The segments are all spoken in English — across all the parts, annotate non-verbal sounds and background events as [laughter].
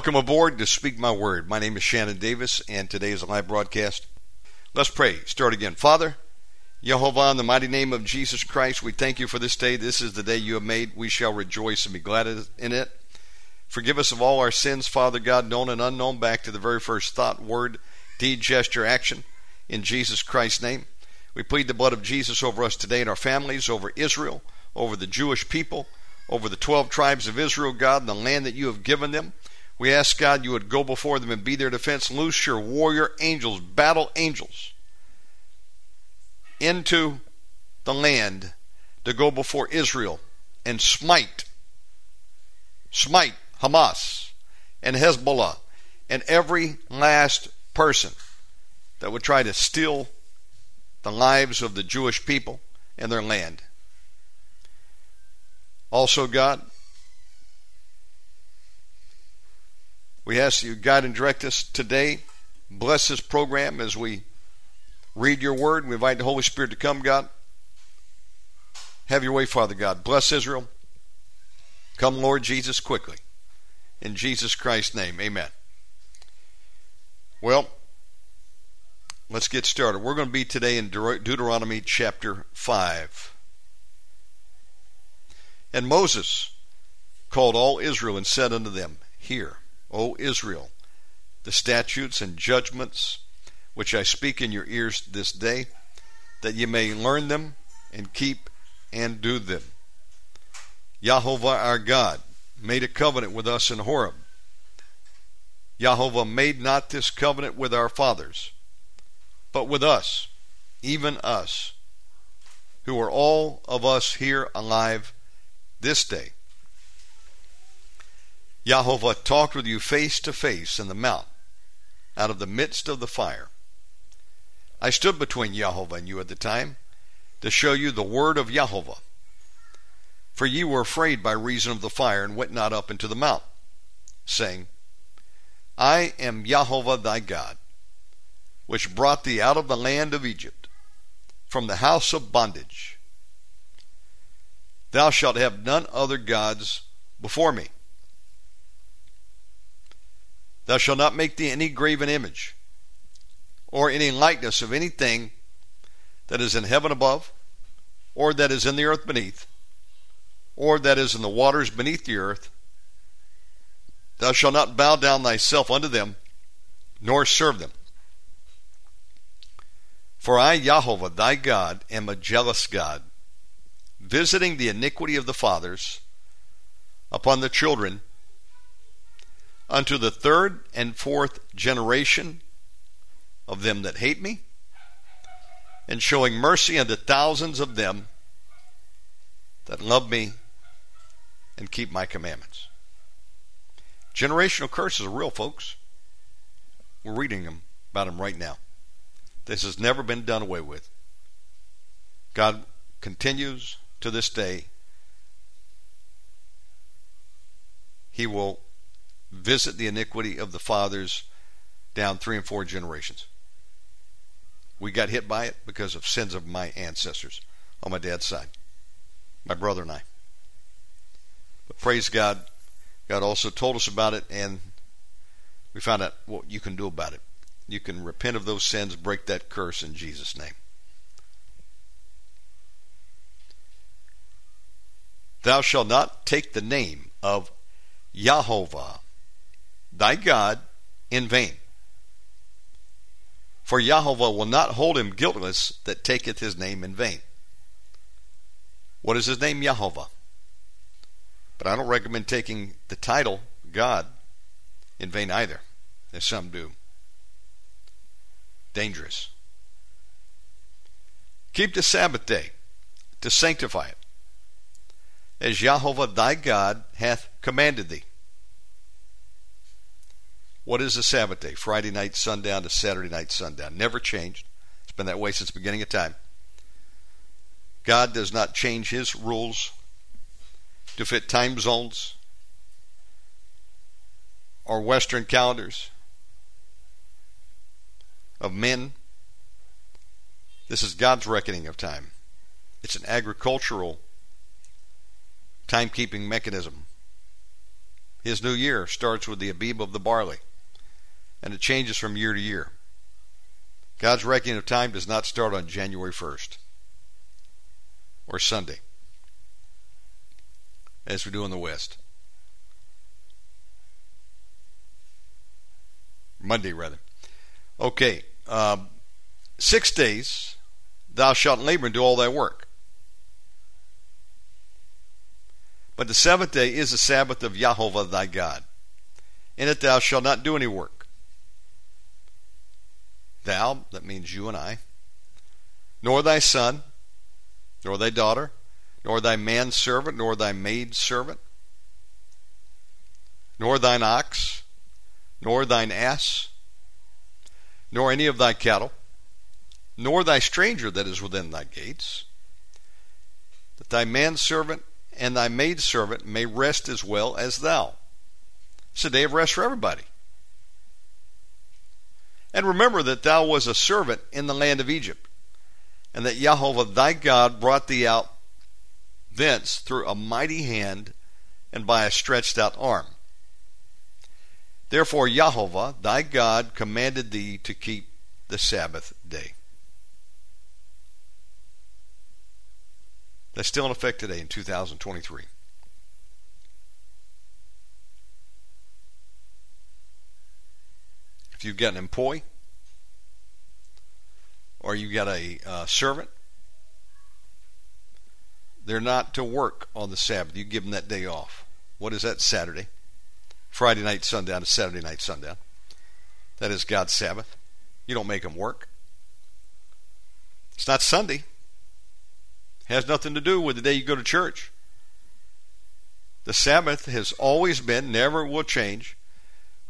Welcome aboard to Speak My Word. My name is Shannon Davis, and today is a live broadcast. Let's pray. Start again. Father, Jehovah, in the mighty name of Jesus Christ, we thank you for this day. This is the day you have made. We shall rejoice and be glad in it. Forgive us of all our sins, Father God, known and unknown, back to the very first thought, word, deed, gesture, action. In Jesus Christ's name, we plead the blood of Jesus over us today and our families, over Israel, over the Jewish people, over the 12 tribes of Israel, God, and the land that you have given them. We ask God you would go before them and be their defense. Loose your warrior angels, battle angels, into the land to go before Israel and smite, smite Hamas and Hezbollah and every last person that would try to steal the lives of the Jewish people and their land. Also, God, we ask you guide and direct us today. Bless this program as we read your word. We invite the Holy Spirit to come, God. Have your way, Father God. Bless Israel. Come, Lord Jesus, quickly. In Jesus Christ's name, amen. Well, let's get started. We're going to be today in Deuteronomy chapter 5. And Moses called all Israel and said unto them, Hear, O Israel, the statutes and judgments which I speak in your ears this day, that ye may learn them and keep and do them. Jehovah our God made a covenant with us in Horeb. Jehovah made not this covenant with our fathers, but with us, even us, who are all of us here alive this day. Jehovah talked with you face to face in the mount, out of the midst of the fire. I stood between Jehovah and you at the time, to show you the word of Jehovah. For ye were afraid by reason of the fire, and went not up into the mount, saying, I am Jehovah thy God, which brought thee out of the land of Egypt, from the house of bondage. Thou shalt have none other gods before me. Thou shalt not make thee any graven image, or any likeness of anything that is in heaven above, or that is in the earth beneath, or that is in the waters beneath the earth. Thou shalt not bow down thyself unto them, nor serve them. For I, Jehovah, thy God, am a jealous God, visiting the iniquity of the fathers upon the children unto the third and fourth generation of them that hate me, and showing mercy unto thousands of them that love me and keep my commandments. Generational curses are real, folks. We're reading them about them right now. This has never been done away with. God continues to this day. He will visit the iniquity of the fathers down three and four generations. We got hit by it because of sins of my ancestors on my dad's side, my brother and I. But praise God, God also told us about it, and we found out what you can do about it. You can repent of those sins, break that curse in Jesus' name. Thou shalt not take the name of Yahovah, thy God, in vain. For Yahovah will not hold him guiltless that taketh his name in vain. What is his name? Yahovah. But I don't recommend taking the title God in vain either, as some do. Dangerous. Keep the Sabbath day to sanctify it, as Yahovah thy God hath commanded thee. What is the Sabbath day? Friday night sundown to Saturday night sundown. Never changed. It's been that way since the beginning of time. God does not change his rules to fit time zones or Western calendars of men. This is God's reckoning of time. It's an agricultural timekeeping mechanism. His new year starts with the Abib of the barley and it changes from year to year. God's reckoning of time does not start on January 1st or Sunday, as we do in the West. Monday, rather. Okay, um, six days thou shalt labor and do all thy work. But the seventh day is the Sabbath of Yahovah thy God. In it thou shalt not do any work thou, that means you and I, nor thy son, nor thy daughter, nor thy manservant, nor thy maidservant, nor thine ox, nor thine ass, nor any of thy cattle, nor thy stranger that is within thy gates, that thy manservant and thy maidservant may rest as well as thou. It's a day of rest for everybody. And remember that thou was a servant in the land of Egypt, and that Jehovah thy God brought thee out thence through a mighty hand and by a stretched out arm. Therefore Jehovah thy God commanded thee to keep the Sabbath day. That's still in effect today in 2023. If you've got an employee or you've got a uh, servant, they're not to work on the Sabbath. You give them that day off. What is that? Saturday. Friday night sundown to Saturday night sundown. That is God's Sabbath. You don't make them work. It's not Sunday. It has nothing to do with the day you go to church. The Sabbath has always been, never will change,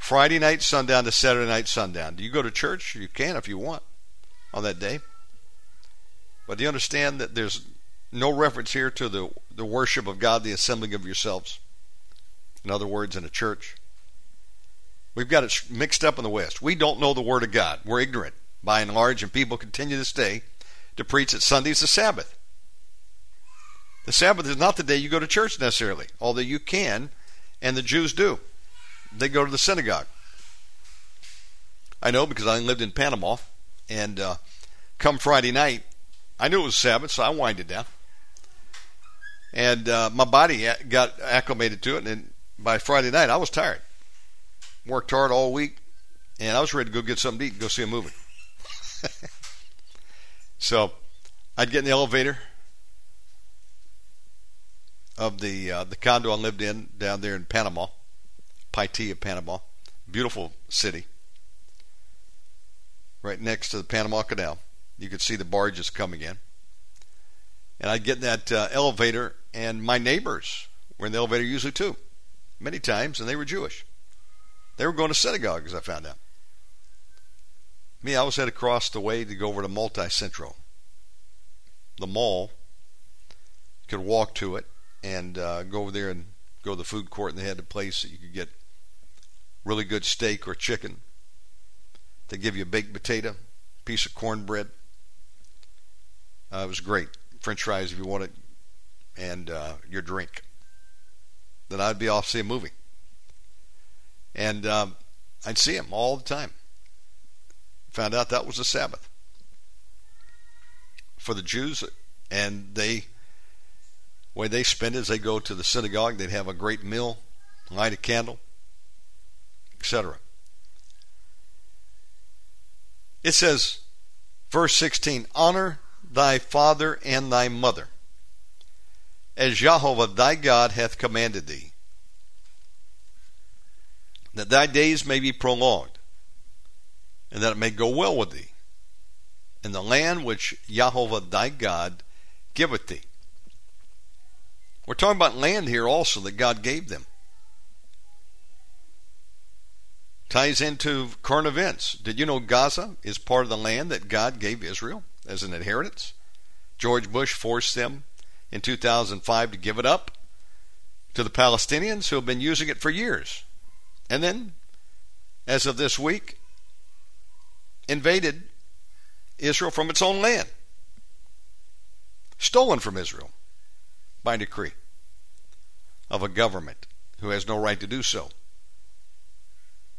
Friday night sundown to Saturday night sundown. Do you go to church? You can if you want on that day. But do you understand that there's no reference here to the, the worship of God, the assembling of yourselves? In other words, in a church. We've got it mixed up in the West. We don't know the Word of God. We're ignorant by and large, and people continue to day to preach that Sunday's the Sabbath. The Sabbath is not the day you go to church necessarily, although you can, and the Jews do they go to the synagogue. I know because I lived in Panama, and uh, come Friday night, I knew it was Sabbath, so I winded down. And uh, my body got acclimated to it, and by Friday night, I was tired. Worked hard all week, and I was ready to go get something to eat and go see a movie. [laughs] so I'd get in the elevator of the uh, the condo I lived in down there in Panama Paitilla, Panama. Beautiful city. Right next to the Panama Canal. You could see the barges coming in. And I'd get in that uh, elevator and my neighbors were in the elevator usually too, many times, and they were Jewish. They were going to synagogue, as I found out. Me, I was headed across the way to go over to Multi Centro. The mall. Could walk to it and uh, go over there and go to the food court, and they had a place that you could get really good steak or chicken. They give you a baked potato, piece of cornbread. Uh, it was great. French fries if you want it, and uh, your drink. Then I'd be off to see a movie. And um, I'd see him all the time. Found out that was the Sabbath for the Jews, and they way they spend it is they go to the synagogue. They'd have a great meal, light a candle, etc. It says, verse 16, honor thy father and thy mother, as Jehovah thy God hath commanded thee, that thy days may be prolonged, and that it may go well with thee, in the land which Jehovah thy God giveth thee. We're talking about land here also that God gave them. Ties into current events. Did you know Gaza is part of the land that God gave Israel as an inheritance? George Bush forced them in 2005 to give it up to the Palestinians who have been using it for years. And then, as of this week, invaded Israel from its own land, stolen from Israel by decree of a government who has no right to do so.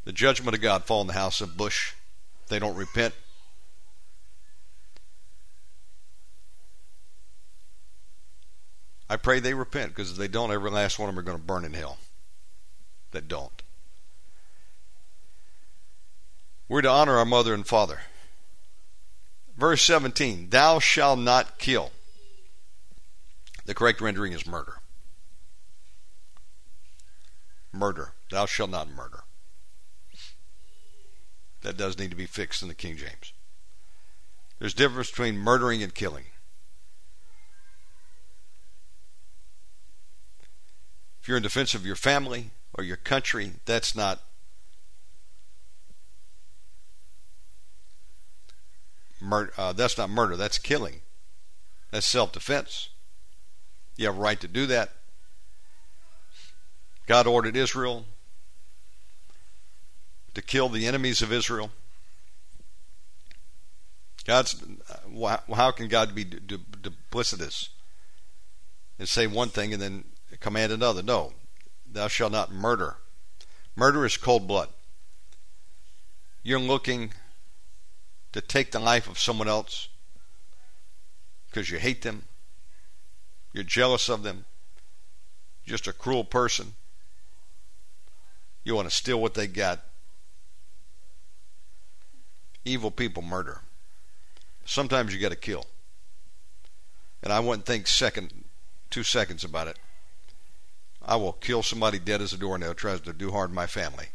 The judgment of God fall on the house of Bush. They don't repent. I pray they repent because if they don't, every last one of them are going to burn in hell. That don't. We're to honor our mother and father. Verse 17 Thou shalt not kill. The correct rendering is murder. Murder. Thou shalt not murder. That does need to be fixed in the King James. There's difference between murdering and killing. If you're in defense of your family or your country, that's not murder. Uh, that's not murder. That's killing. That's self-defense. You have a right to do that. God ordered Israel to kill the enemies of Israel. God's how can God be duplicitous and say one thing and then command another. No, thou shalt not murder. Murder is cold blood. You're looking to take the life of someone else because you hate them, you're jealous of them, just a cruel person. You want to steal what they got. Evil people murder. Sometimes you got to kill. And I wouldn't think second, two seconds about it. I will kill somebody dead as a doornail tries to do harm to my family.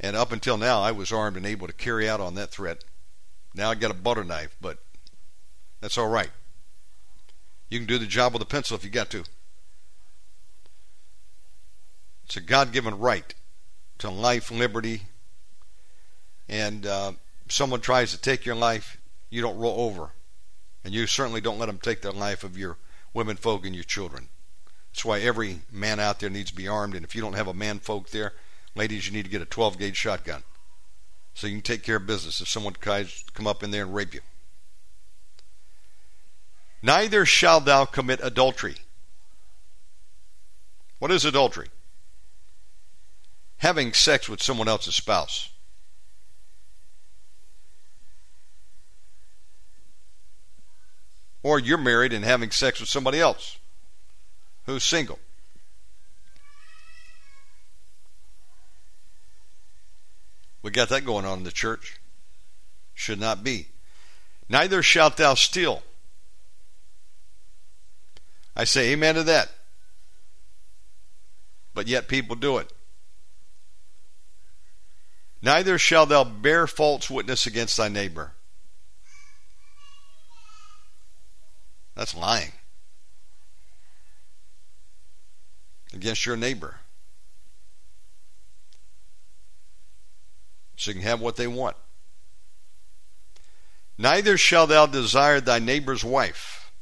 And up until now, I was armed and able to carry out on that threat. Now I got a butter knife, but that's all right. You can do the job with a pencil if you got to. It's a God given right to life, liberty, and uh, someone tries to take your life, you don't roll over. And you certainly don't let them take the life of your women folk and your children. That's why every man out there needs to be armed. And if you don't have a man folk there, ladies, you need to get a 12 gauge shotgun so you can take care of business if someone tries to come up in there and rape you. Neither shall thou commit adultery. What is adultery? Having sex with someone else's spouse. Or you're married and having sex with somebody else who's single. We got that going on in the church. Should not be. Neither shalt thou steal. I say amen to that. But yet people do it. Neither shalt thou bear false witness against thy neighbor. That's lying. against your neighbor. So you can have what they want. Neither shalt thou desire thy neighbor's wife.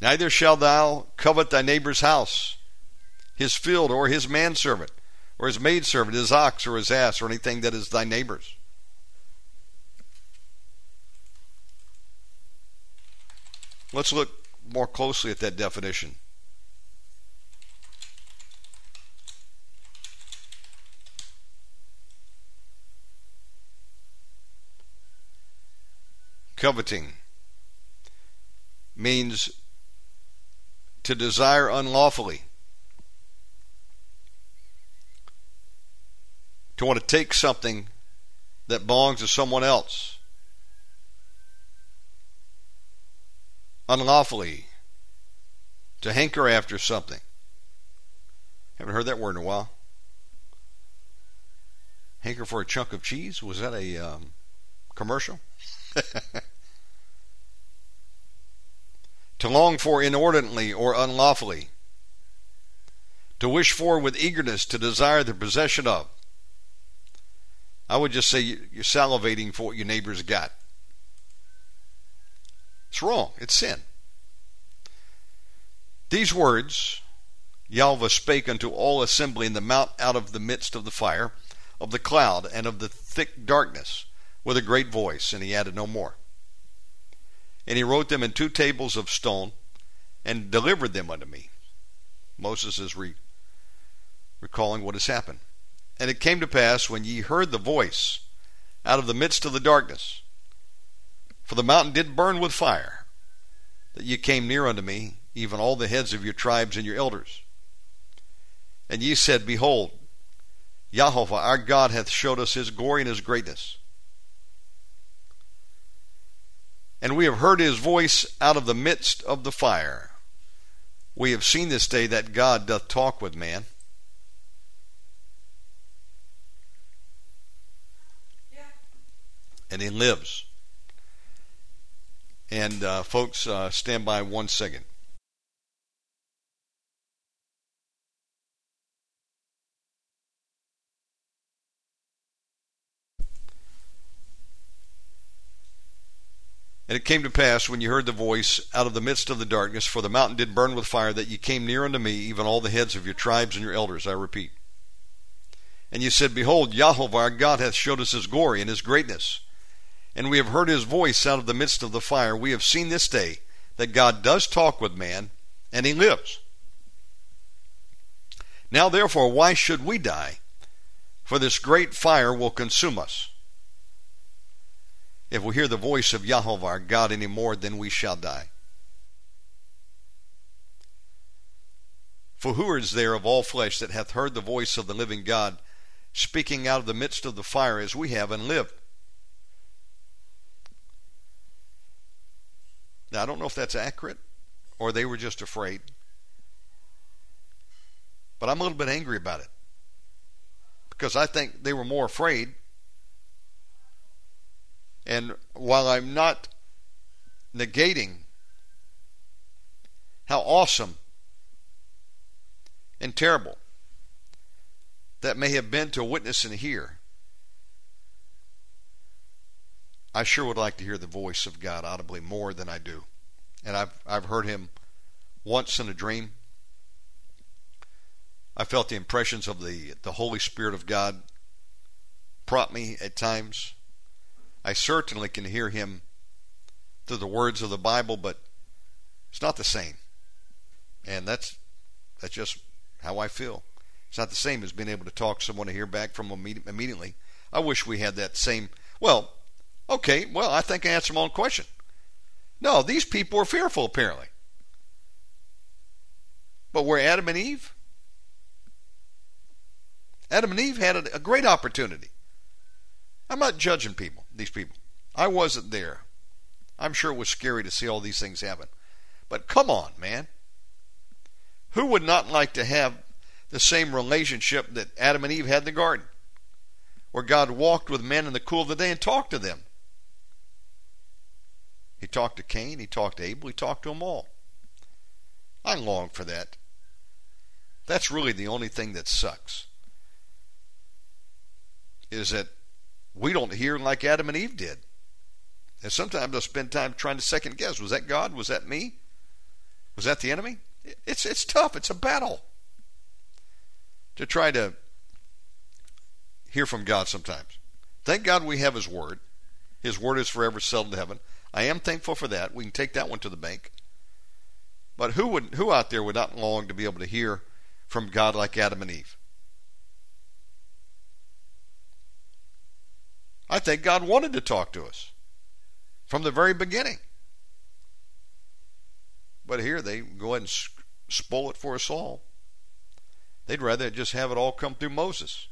Neither shalt thou covet thy neighbor's house, his field, or his manservant, or his maidservant, his ox, or his ass, or anything that is thy neighbor's. Let's look more closely at that definition. Coveting means to desire unlawfully, to want to take something that belongs to someone else. Unlawfully, to hanker after something. Haven't heard that word in a while. Hanker for a chunk of cheese? Was that a um, commercial? [laughs] to long for inordinately or unlawfully, to wish for with eagerness, to desire the possession of. I would just say you're salivating for what your neighbor's got. It's wrong. It's sin. These words Yahweh spake unto all assembly in the mount out of the midst of the fire, of the cloud, and of the thick darkness, with a great voice, and he added no more. And he wrote them in two tables of stone, and delivered them unto me. Moses is re- recalling what has happened. And it came to pass when ye heard the voice out of the midst of the darkness, for the mountain did burn with fire, that ye came near unto me, even all the heads of your tribes and your elders. And ye said, Behold, Yahweh our God hath showed us his glory and his greatness. And we have heard his voice out of the midst of the fire. We have seen this day that God doth talk with man. Yeah. And he lives. And uh, folks, uh, stand by one second. And it came to pass, when ye heard the voice out of the midst of the darkness, for the mountain did burn with fire, that ye came near unto me, even all the heads of your tribes and your elders, I repeat. And ye said, Behold, Yahweh our God hath showed us his glory and his greatness. And we have heard his voice out of the midst of the fire. We have seen this day that God does talk with man, and he lives. Now therefore, why should we die? For this great fire will consume us. If we hear the voice of Yahweh our God any more, then we shall die. For who is there of all flesh that hath heard the voice of the living God speaking out of the midst of the fire as we have and lived? Now, I don't know if that's accurate or they were just afraid. But I'm a little bit angry about it. Because I think they were more afraid and while I'm not negating how awesome and terrible that may have been to witness and hear, I sure would like to hear the voice of God audibly more than I do. And I've I've heard him once in a dream. I felt the impressions of the the Holy Spirit of God prompt me at times. I certainly can hear him through the words of the Bible, but it's not the same. And that's that's just how I feel. It's not the same as being able to talk to someone to hear back from immediately. I wish we had that same. Well, okay, well, I think I answered my own question. No, these people were fearful, apparently. But were Adam and Eve? Adam and Eve had a, a great opportunity. I'm not judging people, these people. I wasn't there. I'm sure it was scary to see all these things happen. But come on, man. Who would not like to have the same relationship that Adam and Eve had in the garden? Where God walked with men in the cool of the day and talked to them. He talked to Cain, he talked to Abel, he talked to them all. I long for that. That's really the only thing that sucks. Is that we don't hear like Adam and Eve did. And sometimes I'll spend time trying to second guess. Was that God? Was that me? Was that the enemy? It's it's tough. It's a battle to try to hear from God sometimes. Thank God we have His Word. His Word is forever settled in heaven. I am thankful for that. We can take that one to the bank. But who would who out there would not long to be able to hear from God like Adam and Eve? I think God wanted to talk to us from the very beginning. But here they go ahead and spoil it for us all. They'd rather just have it all come through Moses.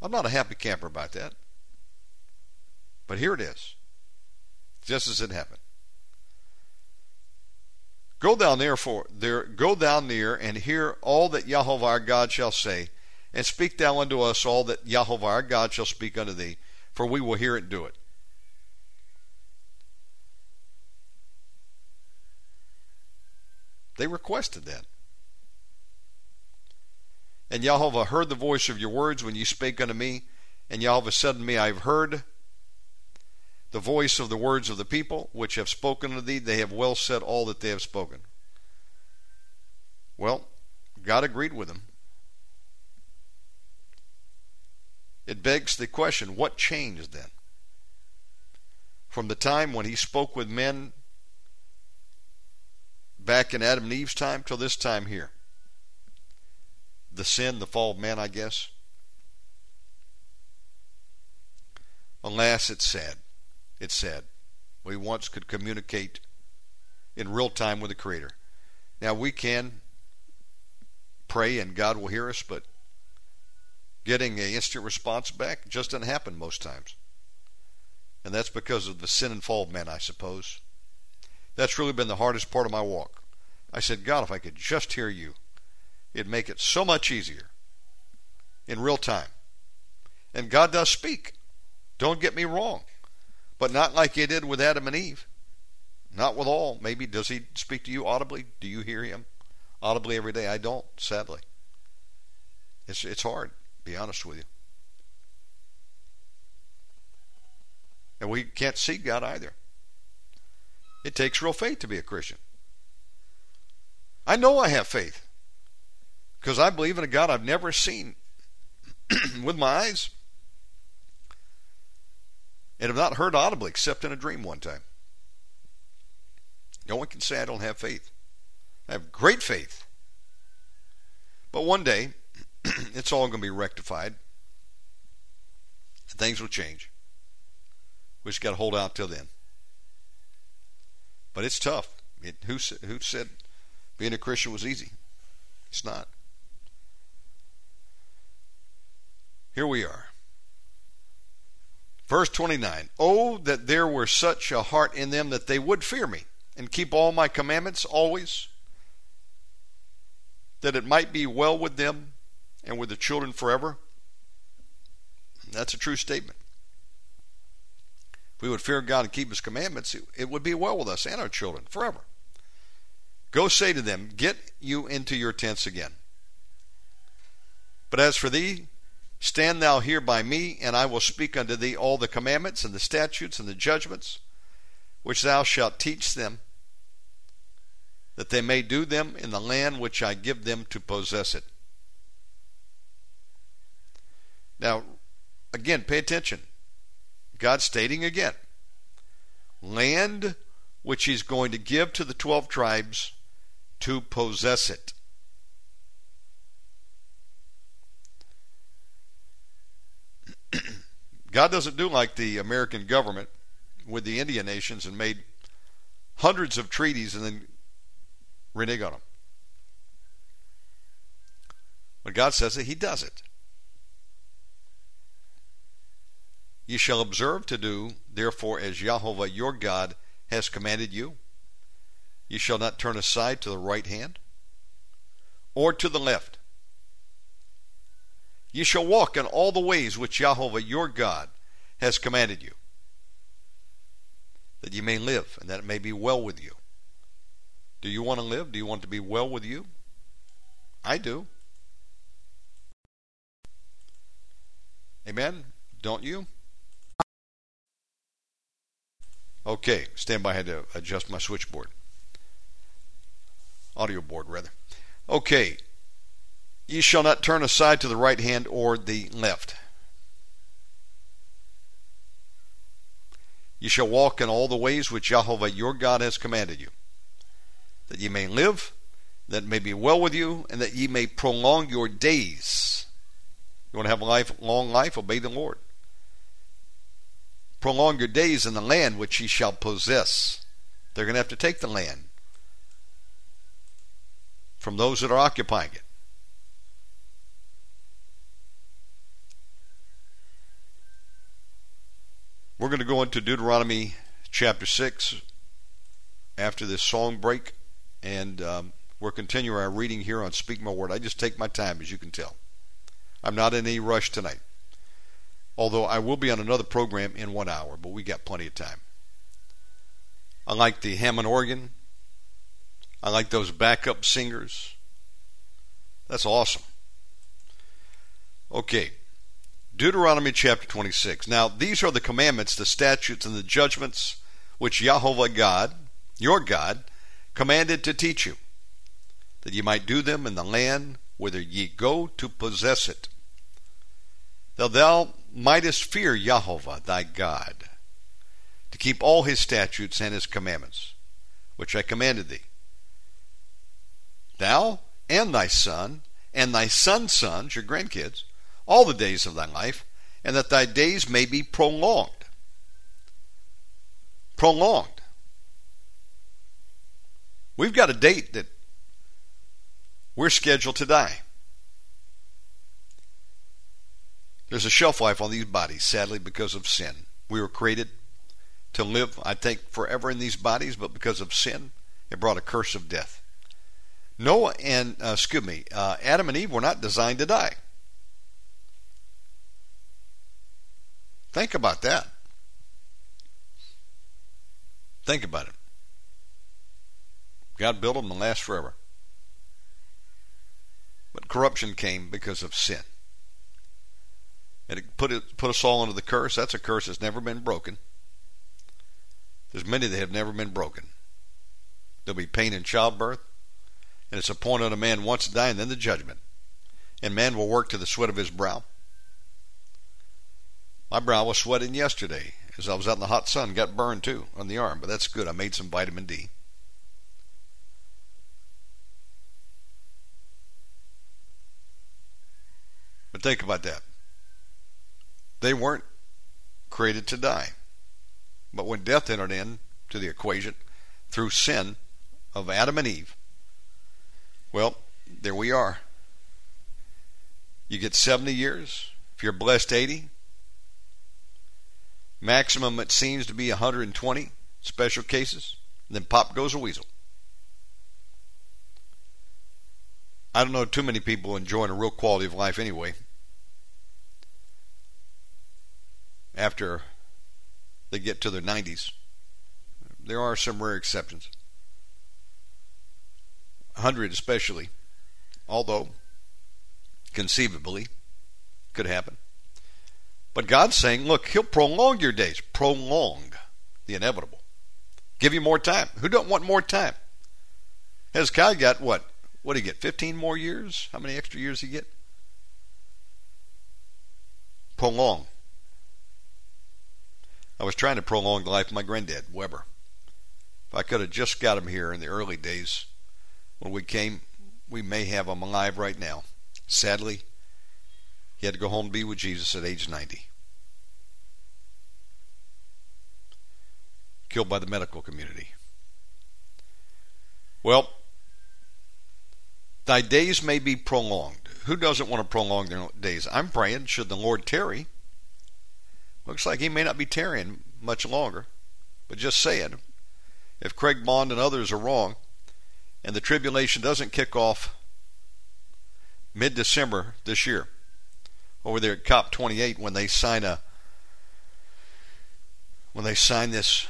I'm not a happy camper about that. But here it is, just as it happened. Go down therefore there go down near and hear all that Yahweh our God shall say, and speak thou unto us all that Yahweh our God shall speak unto thee, for we will hear it and do it. They requested that. And Yahweh heard the voice of your words when you spake unto me, and Yahweh said unto me, I have heard the voice of the words of the people which have spoken to thee. They have well said all that they have spoken. Well, God agreed with them. It begs the question what changed then? From the time when he spoke with men back in Adam and Eve's time till this time here the sin, the fall of man, I guess. Alas, it's sad. It's said. We once could communicate in real time with the Creator. Now we can pray and God will hear us, but getting an instant response back just doesn't happen most times. And that's because of the sin and fall of man, I suppose. That's really been the hardest part of my walk. I said, God, if I could just hear you. It'd make it so much easier in real time. And God does speak. Don't get me wrong. But not like He did with Adam and Eve. Not with all. Maybe does He speak to you audibly? Do you hear Him audibly every day? I don't, sadly. It's, it's hard, be honest with you. And we can't see God either. It takes real faith to be a Christian. I know I have faith. Because I believe in a God I've never seen [clears throat] with my eyes and have not heard audibly except in a dream one time. No one can say I don't have faith. I have great faith. But one day, [clears throat] it's all going to be rectified. Things will change. We just got to hold out till then. But it's tough. It, who, who said being a Christian was easy? It's not. Here we are. Verse 29 Oh, that there were such a heart in them that they would fear me and keep all my commandments always, that it might be well with them and with the children forever. That's a true statement. If we would fear God and keep His commandments, it would be well with us and our children forever. Go say to them, Get you into your tents again. But as for thee, Stand thou here by me, and I will speak unto thee all the commandments and the statutes and the judgments which thou shalt teach them, that they may do them in the land which I give them to possess it. Now, again, pay attention. God stating again land which he's going to give to the 12 tribes to possess it. [clears throat] God doesn't do like the American government with the Indian nations and made hundreds of treaties and then renege on them. When God says it, He does it. Ye shall observe to do, therefore, as Jehovah your God has commanded you. Ye shall not turn aside to the right hand or to the left, Ye shall walk in all the ways which Jehovah your God has commanded you, that ye may live, and that it may be well with you. Do you want to live? Do you want to be well with you? I do. Amen? Don't you? Okay, stand by. I had to adjust my switchboard. Audio board, rather. Okay. Ye shall not turn aside to the right hand or the left. Ye shall walk in all the ways which Jehovah your God has commanded you, that ye may live, that may be well with you, and that ye may prolong your days. You want to have a life, long life? Obey the Lord. Prolong your days in the land which ye shall possess. They're going to have to take the land from those that are occupying it. We're going to go into Deuteronomy chapter 6 after this song break, and um, we're continuing our reading here on Speak My Word. I just take my time, as you can tell. I'm not in any rush tonight. Although I will be on another program in one hour, but we got plenty of time. I like the Hammond organ. I like those backup singers. That's awesome. Okay. Deuteronomy chapter 26. Now, these are the commandments, the statutes, and the judgments which Jehovah God, your God, commanded to teach you, that ye might do them in the land whither ye go to possess it. That thou mightest fear Jehovah thy God, to keep all his statutes and his commandments, which I commanded thee. Thou and thy son, and thy son's sons, your grandkids, all the days of thy life, and that thy days may be prolonged. Prolonged. We've got a date that we're scheduled to die. There's a shelf life on these bodies, sadly, because of sin. We were created to live, I think, forever in these bodies, but because of sin, it brought a curse of death. Noah and, uh, excuse me, uh, Adam and Eve were not designed to die. Think about that. Think about it. God built them to last forever. But corruption came because of sin. And it put, it, put us all under the curse. That's a curse that's never been broken. There's many that have never been broken. There'll be pain in childbirth, and it's appointed a man once to die, and then the judgment. And man will work to the sweat of his brow. My brow was sweating yesterday as I was out in the hot sun. Got burned too on the arm, but that's good. I made some vitamin D. But think about that. They weren't created to die. But when death entered in to the equation through sin of Adam and Eve, well, there we are. You get 70 years. If you're blessed, 80. Maximum, it seems to be 120 special cases. Then pop goes a weasel. I don't know too many people enjoying a real quality of life anyway. After they get to their 90s, there are some rare exceptions. 100 especially, although conceivably could happen. But God's saying, look, He'll prolong your days. Prolong the inevitable. Give you more time. Who don't want more time? Hezekiah got what? What did he get? 15 more years? How many extra years did he get? Prolong. I was trying to prolong the life of my granddad, Weber. If I could have just got him here in the early days when we came, we may have him alive right now. Sadly, he had to go home and be with Jesus at age 90. Killed by the medical community. Well, thy days may be prolonged. Who doesn't want to prolong their days? I'm praying, should the Lord tarry. Looks like he may not be tarrying much longer. But just saying, if Craig Bond and others are wrong, and the tribulation doesn't kick off mid December this year, over there at COP 28 when they sign a when they sign this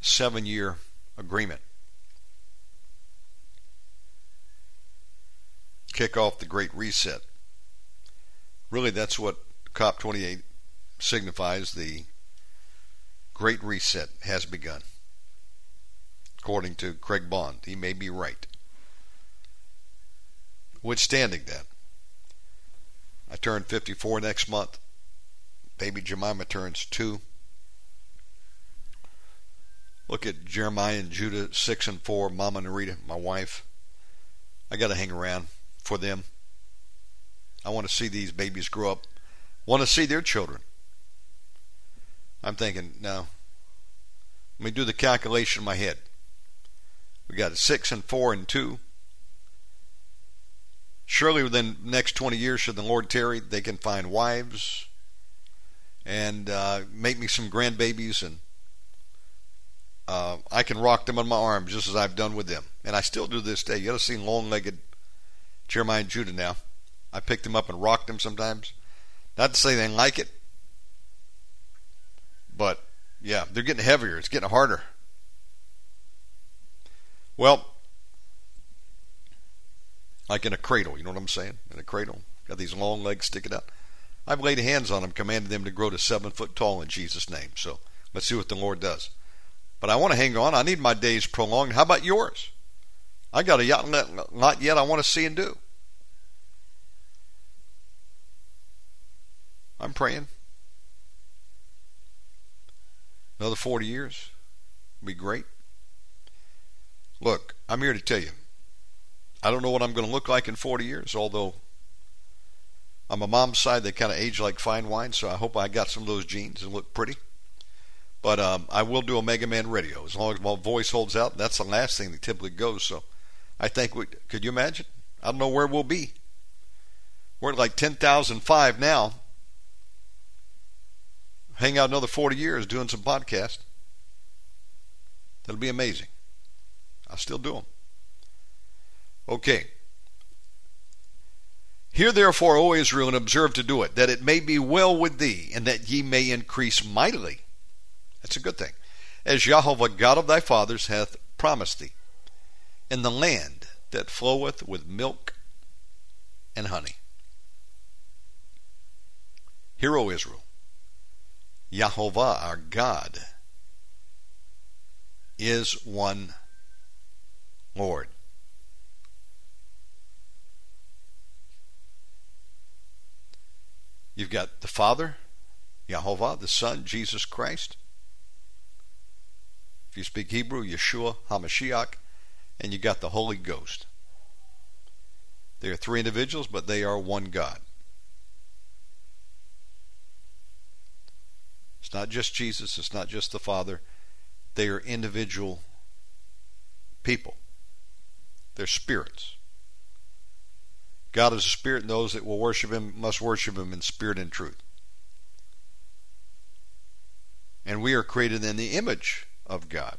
seven year agreement. kick off the Great Reset. Really, that's what COP28 signifies. The Great Reset has begun. According to Craig Bond, he may be right. Withstanding that, I turn 54 next month. Baby Jemima turns two. Look at Jeremiah and Judah, six and four. Mama Narita, my wife. I got to hang around for them. I want to see these babies grow up. Want to see their children. I'm thinking, no. Let me do the calculation in my head. We got six and four and two. Surely within the next 20 years, should the Lord tarry, they can find wives and uh, make me some grandbabies and uh, I can rock them on my arms just as I've done with them. And I still do this day. You ever seen long legged Jeremiah and Judah now? I pick them up and rock them sometimes. Not to say they like it, but yeah, they're getting heavier. It's getting harder. Well, like in a cradle, you know what I'm saying? In a cradle, got these long legs sticking out. I've laid hands on them, commanded them to grow to seven foot tall in Jesus' name. So let's see what the Lord does. But I want to hang on. I need my days prolonged. How about yours? I got a yacht lot yet I want to see and do. I'm praying. Another 40 years would be great. Look, I'm here to tell you. I don't know what I'm going to look like in 40 years, although on my mom's side, they kind of age like fine wine, so I hope I got some of those genes and look pretty. But um, I will do Omega Man radio as long as my voice holds out. That's the last thing that typically goes. So I think we could you imagine? I don't know where we'll be. We're at like ten thousand five now. Hang out another forty years doing some podcast. That'll be amazing. I'll still do them. Okay. Hear therefore, O Israel, and observe to do it, that it may be well with thee, and that ye may increase mightily that's a good thing. As Jehovah God of thy fathers hath promised thee, in the land that floweth with milk and honey. Hear, O Israel, Jehovah our God is one Lord. You've got the Father, Jehovah, the Son, Jesus Christ, if you speak Hebrew, Yeshua HaMashiach, and you've got the Holy Ghost. They are three individuals, but they are one God. It's not just Jesus, it's not just the Father. They are individual people. They're spirits. God is a spirit, and those that will worship him must worship him in spirit and truth. And we are created in the image of God.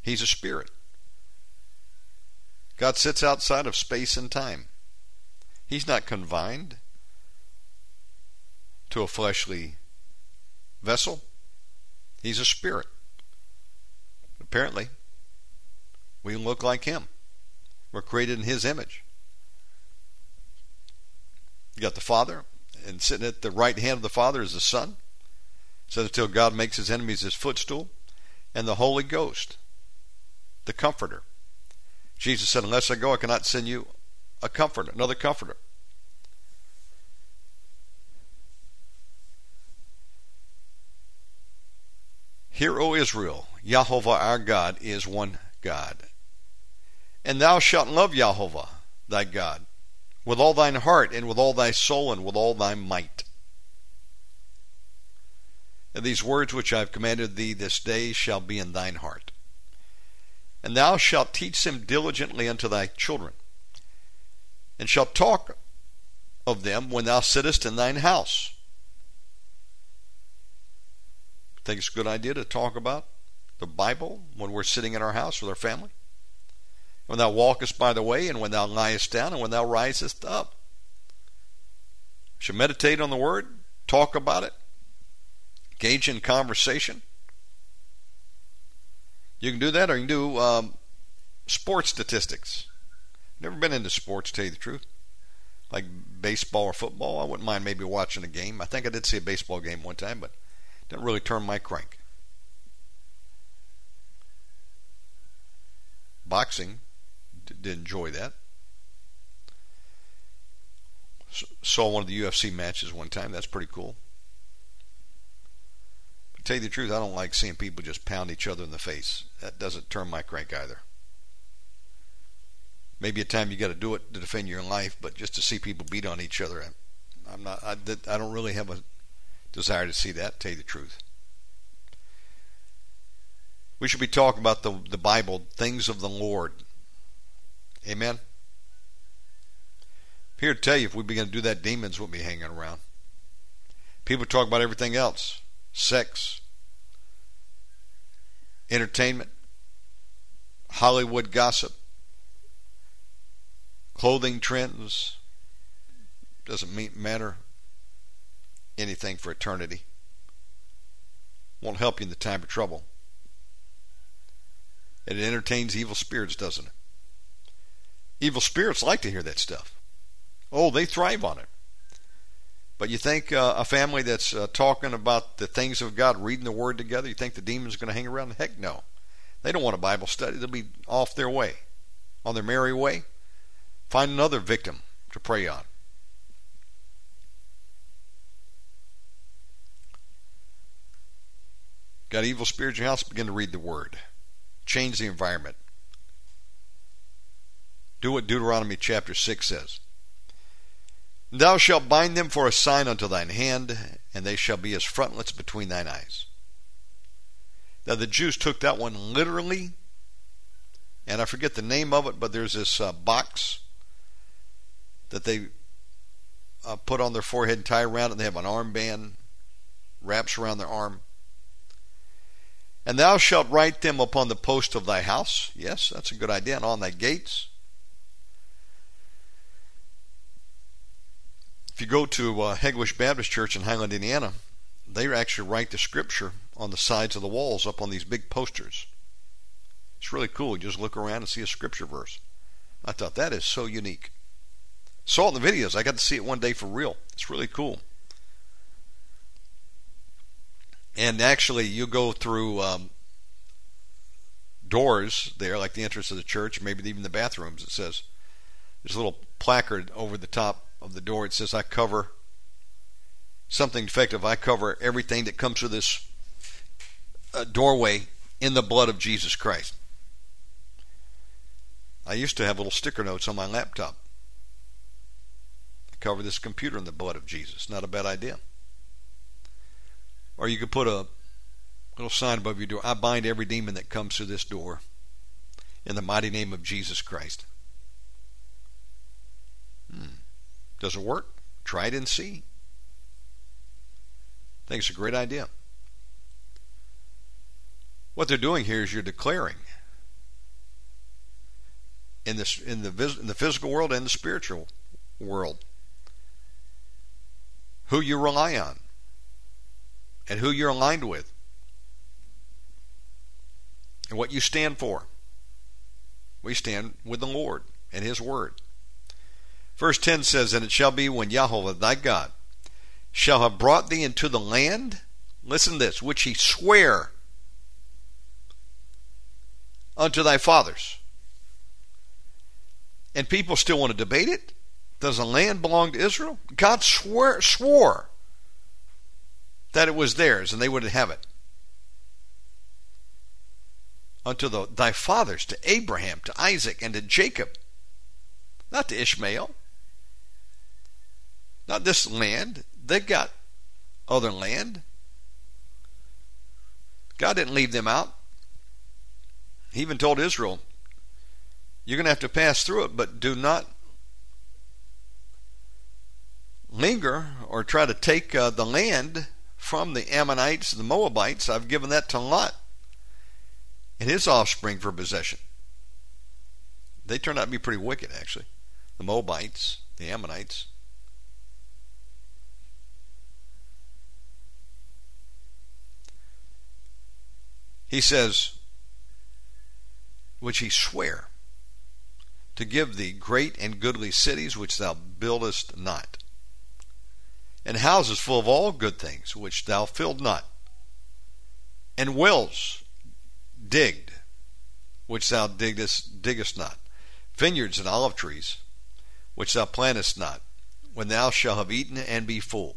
He's a spirit. God sits outside of space and time. He's not confined to a fleshly vessel. He's a spirit. Apparently, we look like him. We're created in his image. You got the Father, and sitting at the right hand of the Father is the Son says until God makes his enemies his footstool, and the Holy Ghost, the Comforter. Jesus said, Unless I go, I cannot send you a comforter, another comforter. Hear, O Israel, Yahovah our God is one God. And thou shalt love Yahovah thy God with all thine heart, and with all thy soul, and with all thy might. And these words which I have commanded thee this day shall be in thine heart. And thou shalt teach them diligently unto thy children, and shalt talk of them when thou sittest in thine house. Think it's a good idea to talk about the Bible when we're sitting in our house with our family? When thou walkest by the way, and when thou liest down, and when thou risest up. should meditate on the Word, talk about it, engage in conversation. You can do that, or you can do um, sports statistics. Never been into sports, tell you the truth. Like baseball or football, I wouldn't mind maybe watching a game. I think I did see a baseball game one time, but didn't really turn my crank. Boxing, did enjoy that. Saw one of the UFC matches one time. That's pretty cool. But to tell you the truth, I don't like seeing people just pound each other in the face. That doesn't turn my crank either. Maybe at time you got to do it to defend your life, but just to see people beat on each other, I'm not. I, I don't really have a desire to see that. To tell you the truth. We should be talking about the the Bible, things of the Lord. Amen. Here to tell you, if we begin to do that, demons will be hanging around. People talk about everything else sex, entertainment, Hollywood gossip, clothing trends. Doesn't mean, matter anything for eternity. Won't help you in the time of trouble. It entertains evil spirits, doesn't it? Evil spirits like to hear that stuff. Oh, they thrive on it. But you think uh, a family that's uh, talking about the things of God, reading the Word together, you think the demon's are going to hang around? Heck no. They don't want a Bible study. They'll be off their way, on their merry way. Find another victim to prey on. Got evil spirits in your house? Begin to read the Word. Change the environment. Do what Deuteronomy chapter 6 says. Thou shalt bind them for a sign unto thine hand, and they shall be as frontlets between thine eyes. Now, the Jews took that one literally, and I forget the name of it, but there's this uh, box that they uh, put on their forehead and tie around it. They have an armband wraps around their arm. And thou shalt write them upon the post of thy house. Yes, that's a good idea. And on thy gates. If you go to uh, Baptist Church in Highland, Indiana, they actually write the scripture on the sides of the walls up on these big posters. It's really cool. You just look around and see a scripture verse. I thought that is so unique. Saw it in the videos. I got to see it one day for real. It's really cool. And actually, you go through um, doors there, like the entrance of the church, maybe even the bathrooms. It says there's a little placard over the top of the door, it says, I cover something effective. I cover everything that comes through this uh, doorway in the blood of Jesus Christ. I used to have little sticker notes on my laptop. I cover this computer in the blood of Jesus. Not a bad idea. Or you could put a little sign above your door I bind every demon that comes through this door in the mighty name of Jesus Christ. Does it work? Try it and see. I think it's a great idea. What they're doing here is you're declaring in this in the in the physical world and the spiritual world who you rely on and who you're aligned with and what you stand for. We stand with the Lord and His Word. Verse 10 says, And it shall be when Yahweh thy God shall have brought thee into the land, listen to this, which he sware unto thy fathers. And people still want to debate it. Does the land belong to Israel? God swore, swore that it was theirs and they would have it. Unto the, thy fathers, to Abraham, to Isaac, and to Jacob, not to Ishmael. Not this land. They've got other land. God didn't leave them out. He even told Israel, You're going to have to pass through it, but do not linger or try to take uh, the land from the Ammonites the Moabites. I've given that to Lot and his offspring for possession. They turned out to be pretty wicked, actually. The Moabites, the Ammonites. He says, which he swear. to give thee great and goodly cities which thou buildest not, and houses full of all good things which thou filled not, and wells digged which thou diggest, diggest not, vineyards and olive trees which thou plantest not, when thou shalt have eaten and be full.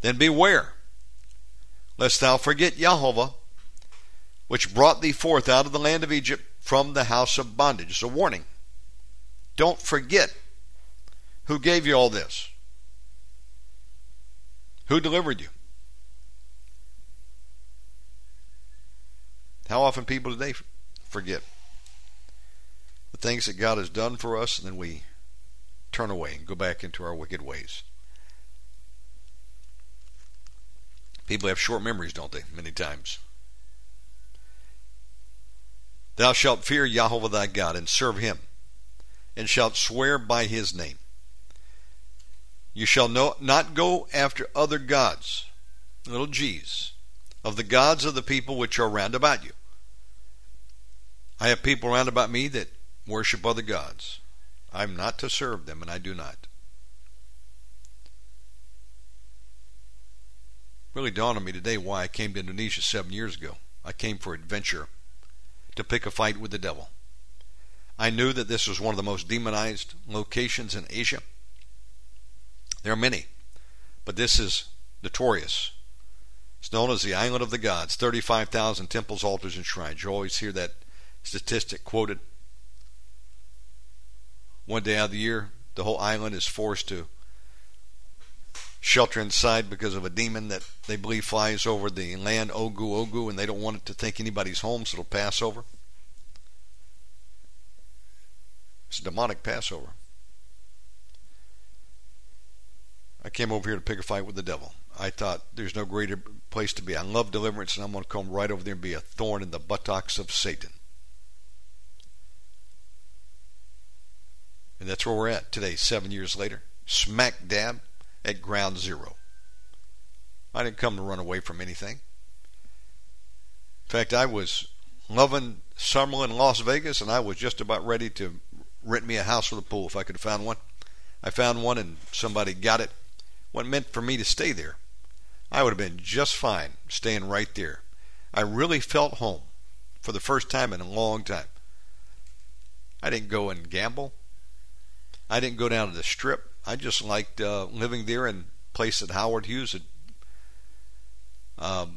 Then beware, lest thou forget Jehovah, which brought thee forth out of the land of Egypt from the house of bondage. It's a warning. Don't forget who gave you all this, who delivered you. How often people today forget the things that God has done for us, and then we turn away and go back into our wicked ways. People have short memories, don't they? Many times. Thou shalt fear Yahweh thy God and serve him, and shalt swear by his name. You shall no, not go after other gods, little g's, of the gods of the people which are round about you. I have people round about me that worship other gods. I'm not to serve them, and I do not. Really dawned on me today why I came to Indonesia seven years ago. I came for adventure to pick a fight with the devil. I knew that this was one of the most demonized locations in Asia. There are many, but this is notorious. It's known as the Island of the Gods 35,000 temples, altars, and shrines. You always hear that statistic quoted. One day out of the year, the whole island is forced to shelter inside because of a demon that they believe flies over the land Ogu Ogu and they don't want it to think anybody's home so it'll pass over. It's a demonic Passover. I came over here to pick a fight with the devil. I thought there's no greater place to be. I love deliverance and I'm going to come right over there and be a thorn in the buttocks of Satan. And that's where we're at today, seven years later. Smack dab at ground zero. I didn't come to run away from anything. In fact, I was loving Summerlin, Las Vegas, and I was just about ready to rent me a house with a pool if I could have found one. I found one and somebody got it. What meant for me to stay there. I would have been just fine staying right there. I really felt home for the first time in a long time. I didn't go and gamble. I didn't go down to the strip. I just liked uh, living there in a place that Howard Hughes had um,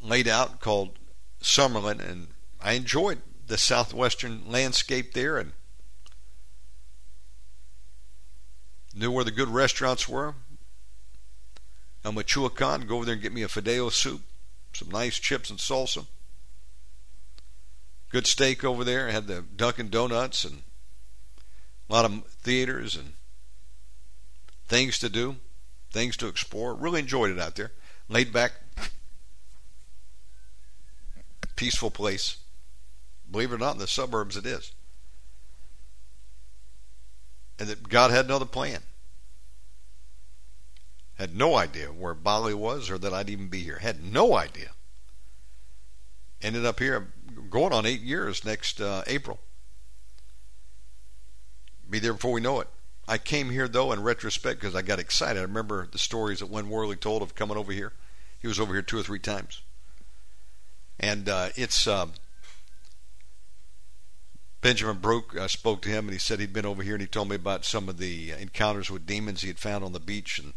laid out called Summerlin, and I enjoyed the southwestern landscape there and knew where the good restaurants were. El Michoacan, go over there and get me a fideo soup, some nice chips and salsa. Good steak over there. I had the Dunkin' Donuts and a lot of theaters and things to do, things to explore. Really enjoyed it out there. Laid back, peaceful place. Believe it or not, in the suburbs it is. And that God had another plan. Had no idea where Bali was or that I'd even be here. Had no idea. Ended up here going on eight years next uh, April. Be there before we know it. I came here though in retrospect because I got excited. I remember the stories that Win Worley told of coming over here. He was over here two or three times, and uh, it's uh, Benjamin Broke uh, spoke to him and he said he'd been over here and he told me about some of the encounters with demons he had found on the beach and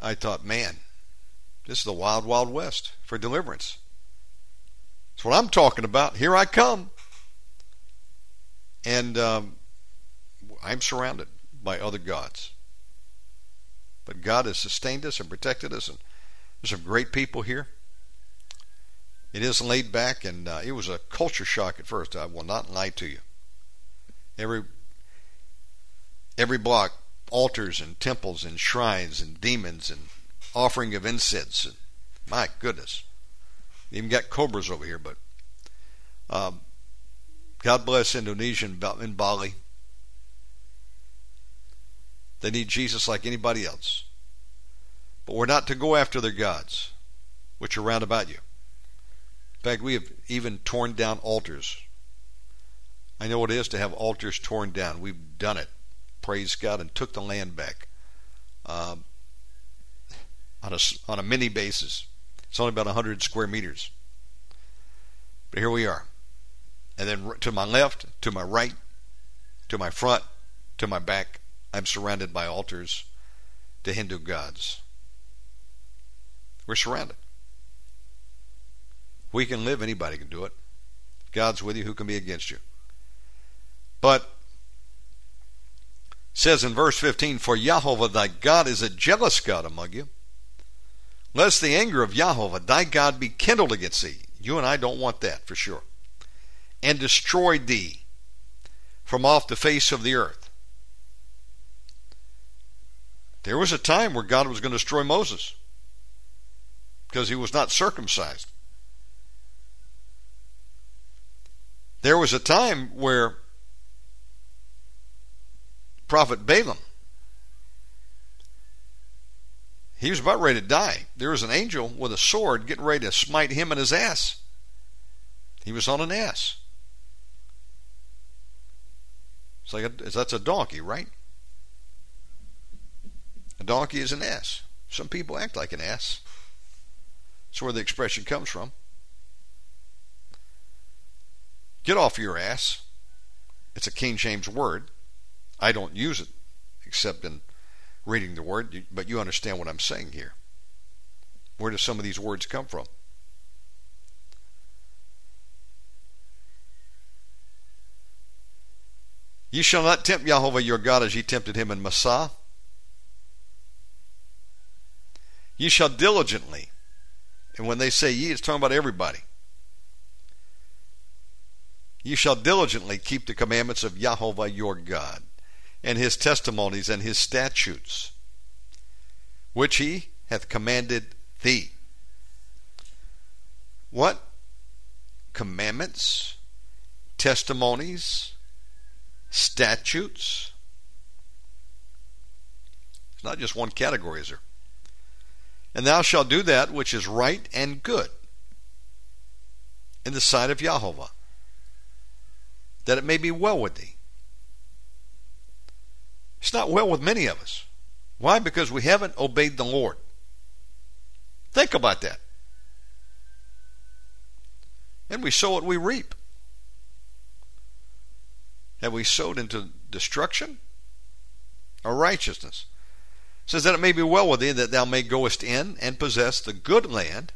I thought, man, this is the wild, wild west for deliverance. That's what I'm talking about. Here I come. And um, I'm surrounded by other gods. But God has sustained us and protected us, and there's some great people here. It is laid back, and uh, it was a culture shock at first. I will not lie to you. Every every block, altars and temples and shrines and demons and offering of incense. And my goodness, they even got cobras over here. But um, God bless Indonesia and Bali. They need Jesus like anybody else. But we're not to go after their gods, which are round about you. In fact, we have even torn down altars. I know what it is to have altars torn down. We've done it, praise God, and took the land back um, on a on a mini basis. It's only about 100 square meters, but here we are. And then to my left, to my right, to my front, to my back, I'm surrounded by altars to Hindu gods. We're surrounded. We can live, anybody can do it. God's with you, who can be against you? But says in verse 15, For Jehovah thy God is a jealous God among you. Lest the anger of Jehovah thy God be kindled against thee. You and I don't want that for sure. And destroy thee from off the face of the earth. There was a time where God was going to destroy Moses because he was not circumcised. There was a time where prophet Balaam he was about ready to die. There was an angel with a sword getting ready to smite him and his ass. He was on an ass. It's like a, that's a donkey, right? A donkey is an ass. Some people act like an ass. That's where the expression comes from. Get off your ass. It's a King James word. I don't use it except in reading the word, but you understand what I'm saying here. Where do some of these words come from? Ye shall not tempt Jehovah your God as ye tempted him in Massah. Ye shall diligently, and when they say ye, it's talking about everybody. You shall diligently keep the commandments of Jehovah your God, and his testimonies and his statutes, which he hath commanded thee. What? Commandments, testimonies, statutes. It's not just one category, is there? And thou shalt do that which is right and good in the sight of Jehovah that it may be well with thee. It's not well with many of us. Why? Because we haven't obeyed the Lord. Think about that. And we sow what we reap. Have we sowed into destruction or righteousness? Says that it may be well with thee that thou may goest in and possess the good land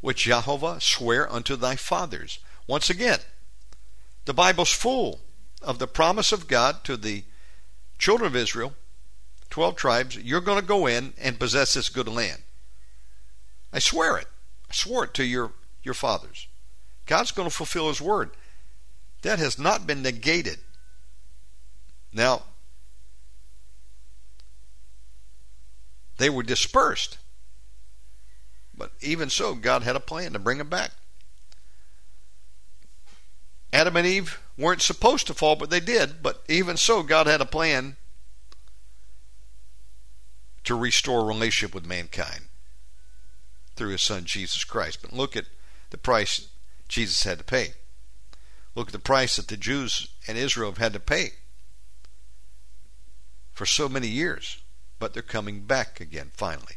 which Jehovah sware unto thy fathers. Once again, the Bible's full of the promise of God to the children of Israel, 12 tribes, you're going to go in and possess this good land. I swear it. I swore it to your, your fathers. God's going to fulfill His word. That has not been negated. Now, they were dispersed. But even so, God had a plan to bring them back. Adam and Eve weren't supposed to fall, but they did. But even so, God had a plan to restore relationship with mankind through his son Jesus Christ. But look at the price Jesus had to pay. Look at the price that the Jews and Israel have had to pay for so many years. But they're coming back again finally.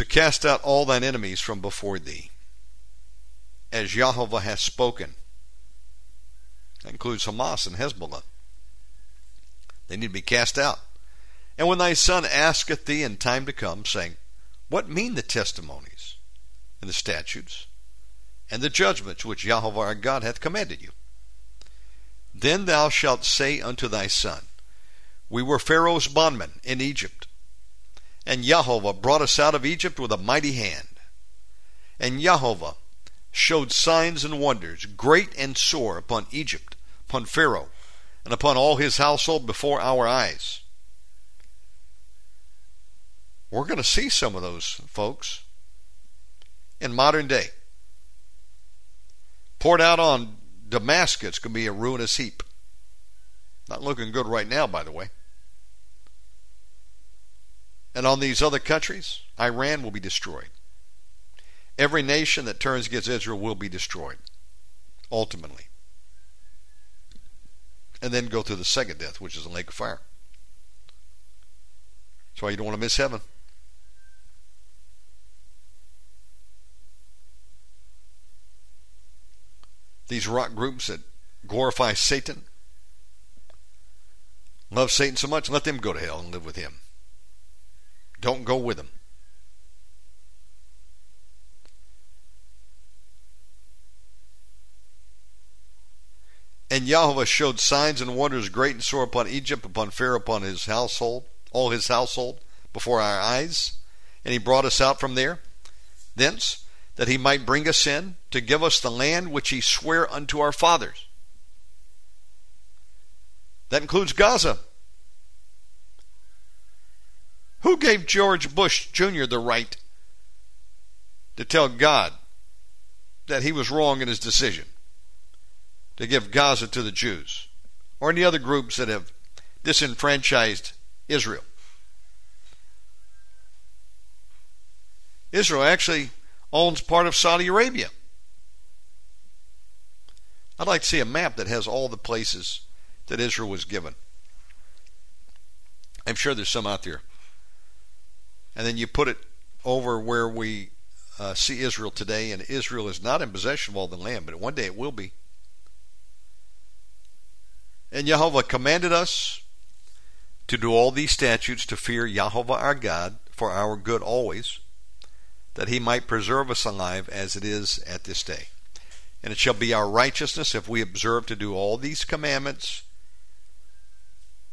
to cast out all thine enemies from before thee, as Jehovah hath spoken. That includes Hamas and Hezbollah. They need to be cast out. And when thy son asketh thee in time to come, saying, What mean the testimonies and the statutes and the judgments which Jehovah our God hath commanded you? Then thou shalt say unto thy son, We were Pharaoh's bondmen in Egypt and Jehovah brought us out of Egypt with a mighty hand. And Jehovah showed signs and wonders, great and sore, upon Egypt, upon Pharaoh, and upon all his household before our eyes. We're going to see some of those folks in modern day. Poured out on Damascus could be a ruinous heap. Not looking good right now, by the way. And on these other countries, Iran will be destroyed. Every nation that turns against Israel will be destroyed, ultimately. And then go through the second death, which is a lake of fire. That's why you don't want to miss heaven. These rock groups that glorify Satan, love Satan so much, let them go to hell and live with him. Don't go with them. And Yahweh showed signs and wonders great and sore upon Egypt, upon Pharaoh, upon his household, all his household, before our eyes. And he brought us out from there, thence, that he might bring us in, to give us the land which he sware unto our fathers. That includes Gaza. Who gave George Bush Jr. the right to tell God that he was wrong in his decision to give Gaza to the Jews or any other groups that have disenfranchised Israel? Israel actually owns part of Saudi Arabia. I'd like to see a map that has all the places that Israel was given. I'm sure there's some out there and then you put it over where we uh, see Israel today, and Israel is not in possession of all the land, but one day it will be. And Jehovah commanded us to do all these statutes to fear Jehovah our God for our good always, that he might preserve us alive as it is at this day. And it shall be our righteousness if we observe to do all these commandments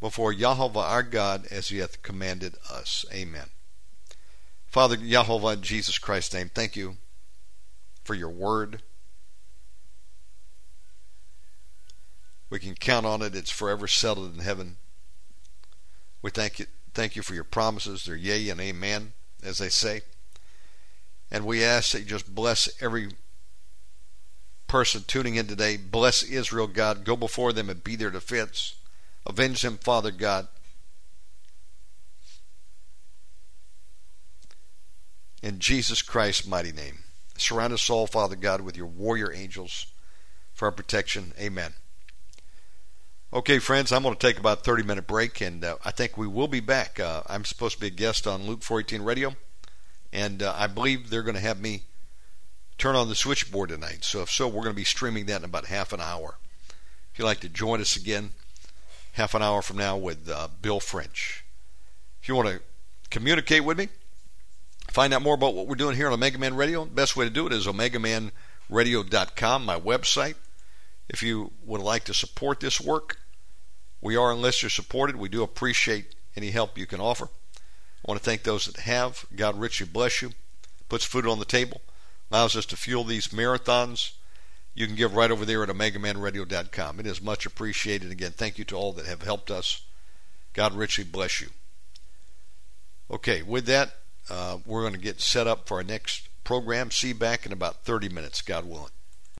before Jehovah our God as he hath commanded us. Amen. Father Yahweh, in Jesus Christ's name, thank you for your word. We can count on it. It's forever settled in heaven. We thank you, thank you for your promises. They're yea and amen, as they say. And we ask that you just bless every person tuning in today. Bless Israel, God. Go before them and be their defense. Avenge them, Father God. in Jesus Christ's mighty name. Surround us all, Father God, with your warrior angels for our protection. Amen. Okay, friends, I'm going to take about a 30 minute break, and uh, I think we will be back. Uh, I'm supposed to be a guest on Luke 418 Radio, and uh, I believe they're going to have me turn on the switchboard tonight. So, if so, we're going to be streaming that in about half an hour. If you'd like to join us again, half an hour from now with uh, Bill French. If you want to communicate with me, Find out more about what we're doing here on Omega Man Radio. Best way to do it is omegamanradio.com, my website. If you would like to support this work, we are listener supported. We do appreciate any help you can offer. I want to thank those that have. God richly bless you. Puts food on the table, allows us to fuel these marathons. You can give right over there at omegamanradio.com. It is much appreciated. Again, thank you to all that have helped us. God richly bless you. Okay, with that, uh, we're going to get set up for our next program. See you back in about 30 minutes, God willing.